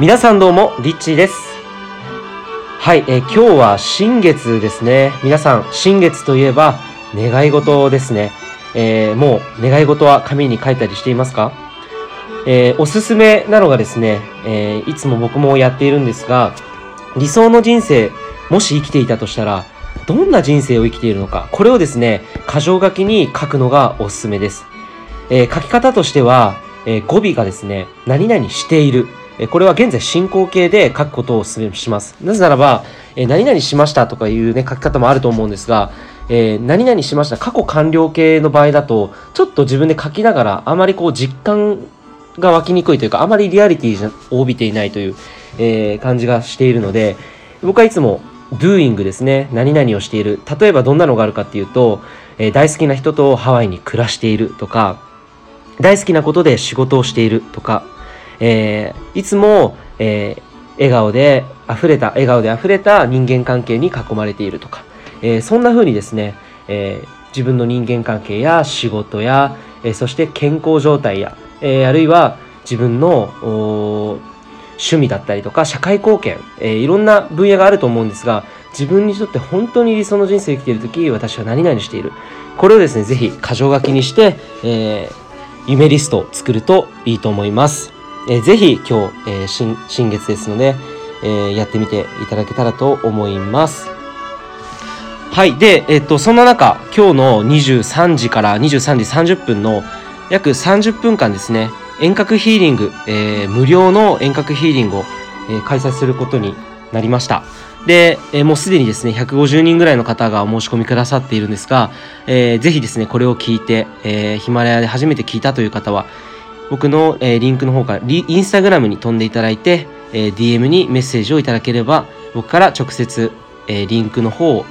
皆さんどうも、リッチーです。はい、えー今日は新月ですね。皆さん、新月といえば、願い事ですね。えーもう、願い事は紙に書いたりしていますか？えーおすすめなのがですね、えいつも僕もやっているんですが、理想の人生、もし生きていたとしたら、どんな人生を生きているのか、これをですね、箇条書きに書くのがおすすめです。え書き方としては、え語尾がですね、何々している。これは現在進行形で書くことをお勧めします。なぜならば、え何々しましたとかいうね、書き方もあると思うんですが、えー何々しました、過去完了形の場合だと、ちょっと自分で書きながら、あまりこう実感が湧きにくいというか、あまりリアリティを帯びていないという、えー感じがしているので、僕はいつも doing ですね。何々をしている。例えばどんなのがあるかっていうと、えー大好きな人とハワイに暮らしているとか、大好きなことで仕事をしているとか、えーいつも、えー笑顔で溢れた、笑顔で溢れた人間関係に囲まれているとか、えーそんな風にですね、えー自分の人間関係や仕事や、えーそして健康状態や、えーあるいは自分の趣味だったりとか社会貢献、えーいろんな分野があると思うんですが自分にとって本当に理想の人生を生きている時私は何々している。これをですねぜひ箇条書きにして、えー夢リストを作るといいと思います、えーぜひ今日、えー新月ですので、えーやってみていただけたらと思いますはい。で、えっと、そんな中、今日の23時から23時30分の約30分間ですね、遠隔ヒーリング、えー無料の遠隔ヒーリングを、えー開催することになりました。で、えーもうすでにですね、150人ぐらいの方がお申し込みくださっているんですが、えーぜひですね、これを聞いて、えーヒマラヤで初めて聞いたという方は、僕の、えーリンクの方からインスタグラムに飛んでいただいて、えー DM にメッセージをいただければ、僕から直接、えーリンクの方を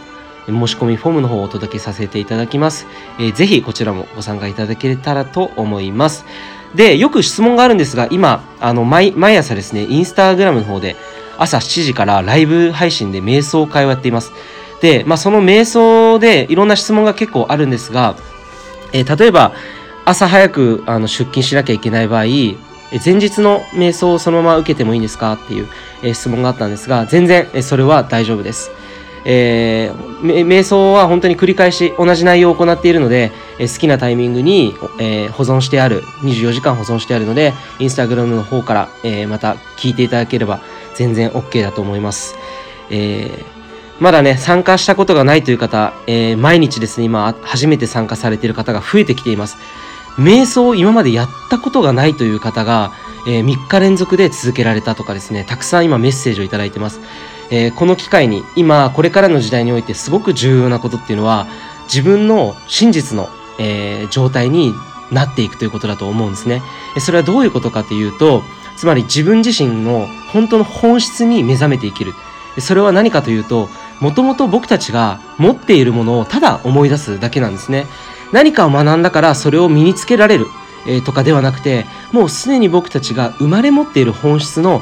申し込みフォームの方をお届けさせていただきます。えーぜひこちらもご参加いただけたらと思います。で、よく質問があるんですが、今、あの、毎、毎朝ですね、インスタグラムの方で朝7時からライブ配信で瞑想会をやっています。で、まあ、その瞑想でいろんな質問が結構あるんですが、えー例えば、朝早くあの出勤しなきゃいけない場合、前日の瞑想をそのまま受けてもいいんですか？っていう、え質問があったんですが、全然、えそれは大丈夫です。えー瞑想は本当に繰り返し同じ内容を行っているので、え好きなタイミングに、えー保存してある、24時間保存してあるので、インスタグラムの方から、えーまた聞いていただければ全然 OK だと思います。えーまだね、参加したことがないという方、えー毎日ですね、今、初めて参加されている方が増えてきています。瞑想を今までやったことがないという方が、え3日連続で続けられたとかですね、たくさん今メッセージをいただいてます。えーこの機会に、今、これからの時代においてすごく重要なことっていうのは、自分の真実の、えー状態になっていくということだと思うんですね。それはどういうことかというと、つまり自分自身の本当の本質に目覚めて生きる。それは何かというと、もともと僕たちが持っているものをただ思い出すだけなんですね。何かを学んだからそれを身につけられる、えーとかではなくて、もうすでに僕たちが生まれ持っている本質の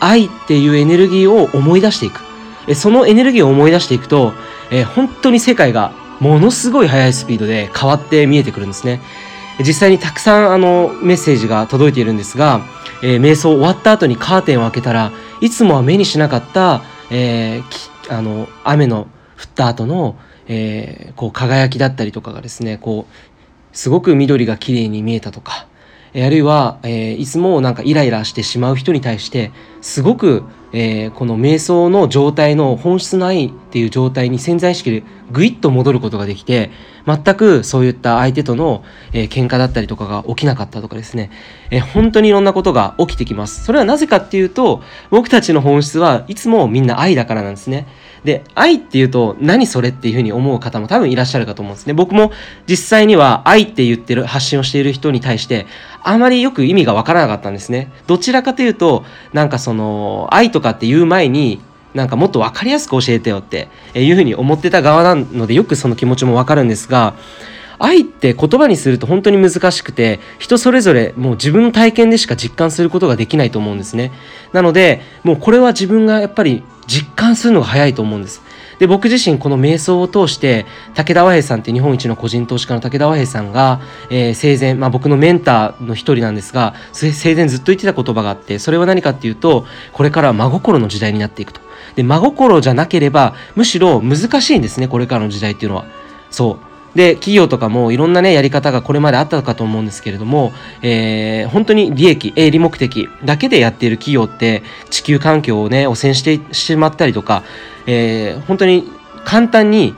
愛っていうエネルギーを思い出していく。えそのエネルギーを思い出していくと、えー本当に世界がものすごい速いスピードで変わって見えてくるんですね。実際にたくさんあのメッセージが届いているんですが、えー瞑想終わった後にカーテンを開けたらいつもは目にしなかった、えーあの雨の降った後の、えーこう輝きだったりとかがですねこうすごく緑が綺麗に見えたとか、あるいは、えーいつもなんかイライラしてしまう人に対してすごく、えーこの瞑想の状態の本質の愛っていう状態に潜在意識でぐいっと戻ることができて全くそういった相手との、えー喧嘩だったりとかが起きなかったとかですね、えー本当にいろんなことが起きてきます。それはなぜかっていうと僕たちの本質はいつもみんな愛だからなんですね。で愛っていうと何それっていうふうに思う方も多分いらっしゃるかと思うんです。ね僕も実際には愛って言ってる発信をしている人に対してあまりよく意味がわからなかったんですね。どちらかというとなんかその愛とかって言う前になんかもっと分かりやすく教えてよっていうふうに思ってた側なのでよくその気持ちもわかるんですが愛って言葉にすると本当に難しくて人それぞれもう自分の体験でしか実感することができないと思うんですね。なのでもうこれは自分がやっぱり実感するのが早いと思うんですで、僕自身この瞑想を通して、武田和平さんって日本一の個人投資家の武田和平さんが、えー、生前、まあ僕のメンターの一人なんですが、生前ずっと言ってた言葉があって、それは何かっていうと、これからは真心の時代になっていくと。で、真心じゃなければ、むしろ難しいんですね、これからの時代っていうのは。そう。で、企業とかもいろんなね、やり方がこれまであったかと思うんですけれども、えー、本当に利益、営利目的だけでやっている企業って、地球環境をね、汚染してしまったりとか、えー、本当に簡単に、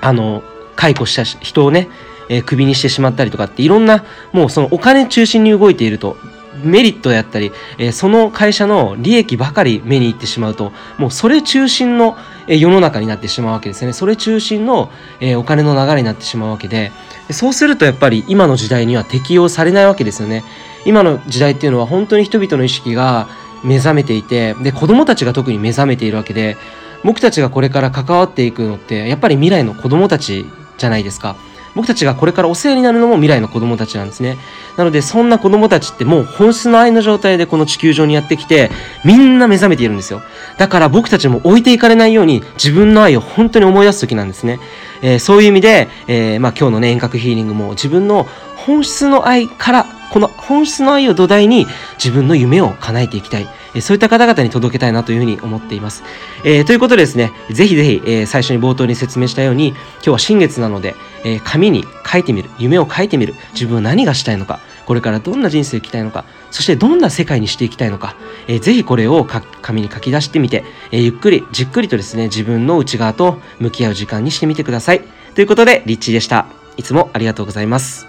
あの、解雇した人をね、えー、クビにしてしまったりとかっていろんな、もうそのお金中心に動いていると。メリットであったり、え、その会社の利益ばかり目にいってしまうと、もうそれ中心の、え、世の中になってしまうわけですね。それ中心の、え、お金の流れになってしまうわけで、そうするとやっぱり今の時代には適用されないわけですよね。今の時代っていうのは本当に人々の意識が目覚めていて、で、子供たちが特に目覚めているわけで、僕たちがこれから関わっていくのって、やっぱり未来の子供たちじゃないですか。僕たちがこれからお世話になるのも未来の子供たちなんですね。なので、そんな子供たちってもう本質の愛の状態でこの地球上にやってきて、みんな目覚めているんですよ。だから僕たちも置いていかれないように自分の愛を本当に思い出す時なんですね。えー、そういう意味で、えー、まあ今日のね、遠隔ヒーリングも自分の本質の愛からこの本質の愛を土台に自分の夢を叶えていきたい。そういった方々に届けたいなというふうに思っています。えー、ということでですね、ぜひぜひ、えー、最初に冒頭に説明したように、今日は新月なので、えー、紙に書いてみる、夢を書いてみる、自分は何がしたいのか、これからどんな人生を生きたいのか、そしてどんな世界にしていきたいのか、えー、ぜひこれを紙に書き出してみて、えー、ゆっくり、じっくりとですね、自分の内側と向き合う時間にしてみてください。ということで、リッチーでした。いつもありがとうございます。